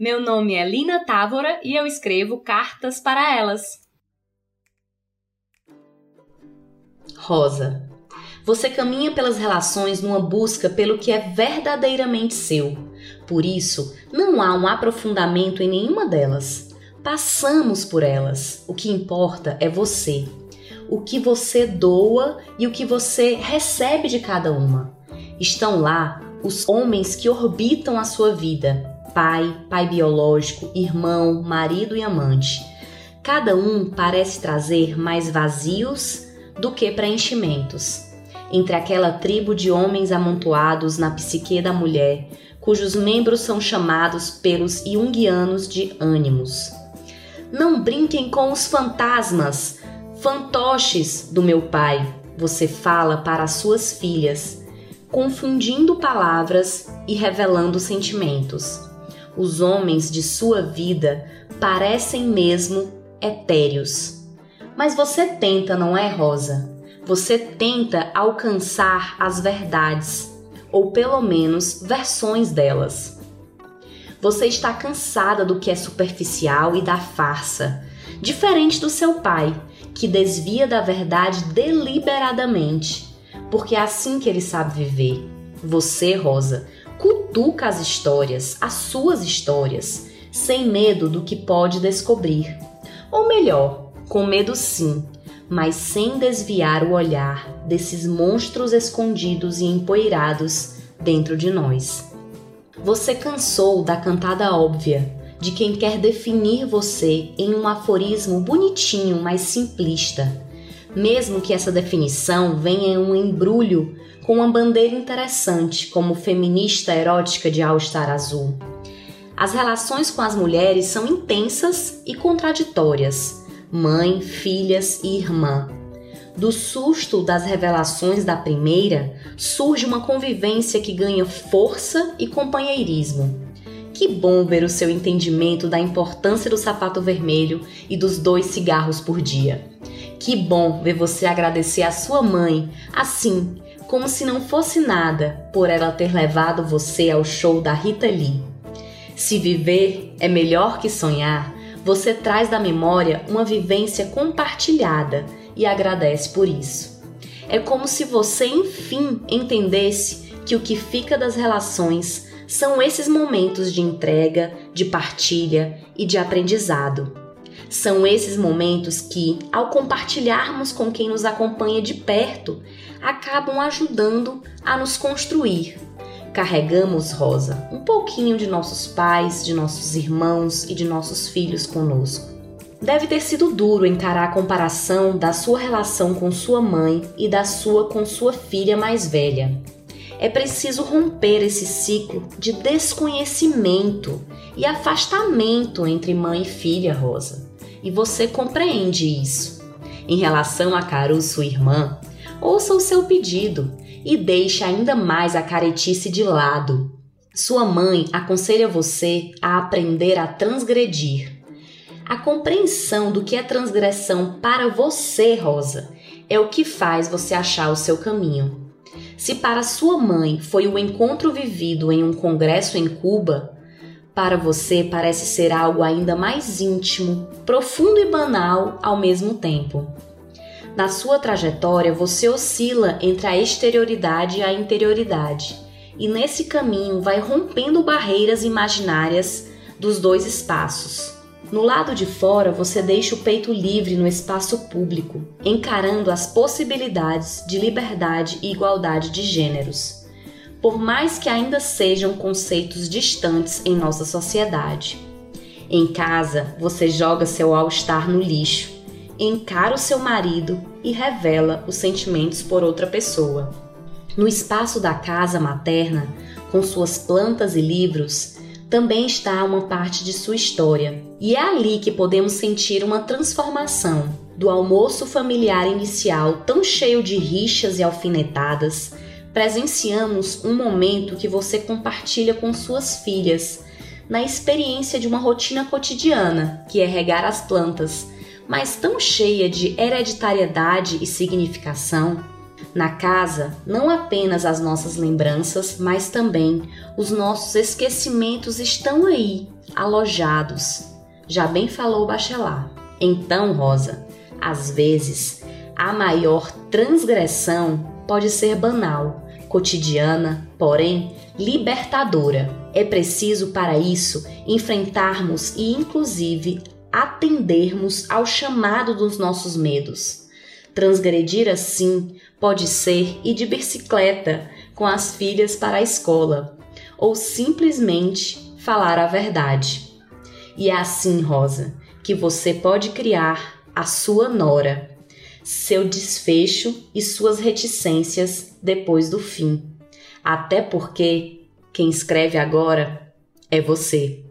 Meu nome é Lina Távora e eu escrevo cartas para elas. Rosa. Você caminha pelas relações numa busca pelo que é verdadeiramente seu. Por isso, não há um aprofundamento em nenhuma delas. Passamos por elas. O que importa é você. O que você doa e o que você recebe de cada uma. Estão lá os homens que orbitam a sua vida, pai, pai biológico, irmão, marido e amante. Cada um parece trazer mais vazios do que preenchimentos. Entre aquela tribo de homens amontoados na psique da mulher, cujos membros são chamados pelos junguianos de ânimos. Não brinquem com os fantasmas, fantoches do meu pai, você fala para as suas filhas, confundindo palavras e revelando sentimentos os homens de sua vida parecem mesmo etéreos. Mas você tenta, não é, Rosa? Você tenta alcançar as verdades, ou pelo menos versões delas. Você está cansada do que é superficial e da farsa, diferente do seu pai, que desvia da verdade deliberadamente, porque é assim que ele sabe viver. Você, Rosa, cutuca as histórias, as suas histórias, sem medo do que pode descobrir. Ou melhor, com medo sim, mas sem desviar o olhar desses monstros escondidos e empoeirados dentro de nós. Você cansou da cantada óbvia de quem quer definir você em um aforismo bonitinho, mas simplista, mesmo que essa definição venha em um embrulho com uma bandeira interessante como feminista erótica de All-Star Azul. As relações com as mulheres são intensas e contraditórias, mãe, filhas e irmã. Do susto das revelações da primeira, surge uma convivência que ganha força e companheirismo. Que bom ver o seu entendimento da importância do sapato vermelho e dos dois cigarros por dia. Que bom ver você agradecer a sua mãe, assim, como se não fosse nada por ela ter levado você ao show da Rita Lee. Se viver é melhor que sonhar, você traz da memória uma vivência compartilhada e agradece por isso. É como se você enfim entendesse que o que fica das relações são esses momentos de entrega, de partilha e de aprendizado. São esses momentos que, ao compartilharmos com quem nos acompanha de perto, acabam ajudando a nos construir. Carregamos, Rosa, um pouquinho de nossos pais, de nossos irmãos e de nossos filhos conosco. Deve ter sido duro encarar a comparação da sua relação com sua mãe e da sua com sua filha mais velha. É preciso romper esse ciclo de desconhecimento e afastamento entre mãe e filha, Rosa. E você compreende isso. Em relação a Caru, sua irmã, ouça o seu pedido e deixe ainda mais a caretice de lado. Sua mãe aconselha você a aprender a transgredir. A compreensão do que é transgressão para você, Rosa, é o que faz você achar o seu caminho. Se para sua mãe foi o encontro vivido em um congresso em Cuba, para você parece ser algo ainda mais íntimo, profundo e banal ao mesmo tempo. Na sua trajetória, você oscila entre a exterioridade e a interioridade, e nesse caminho vai rompendo barreiras imaginárias dos dois espaços. No lado de fora, você deixa o peito livre no espaço público, encarando as possibilidades de liberdade e igualdade de gêneros, por mais que ainda sejam conceitos distantes em nossa sociedade. Em casa, você joga seu all-star no lixo encara o seu marido e revela os sentimentos por outra pessoa. No espaço da casa materna, com suas plantas e livros, também está uma parte de sua história, e é ali que podemos sentir uma transformação do almoço familiar inicial tão cheio de rixas e alfinetadas. Presenciamos um momento que você compartilha com suas filhas, na experiência de uma rotina cotidiana, que é regar as plantas, mas tão cheia de hereditariedade e significação, Na casa, não apenas as nossas lembranças, mas também os nossos esquecimentos estão aí, alojados. Já bem falou o bachelar. Então, Rosa, às vezes, a maior transgressão pode ser banal, cotidiana, porém libertadora. É preciso para isso enfrentarmos e, inclusive, atendermos ao chamado dos nossos medos. Transgredir assim pode ser ir de bicicleta com as filhas para a escola ou simplesmente falar a verdade. E é assim, Rosa, que você pode criar a sua nora, seu desfecho e suas reticências depois do fim. Até porque quem escreve agora é você.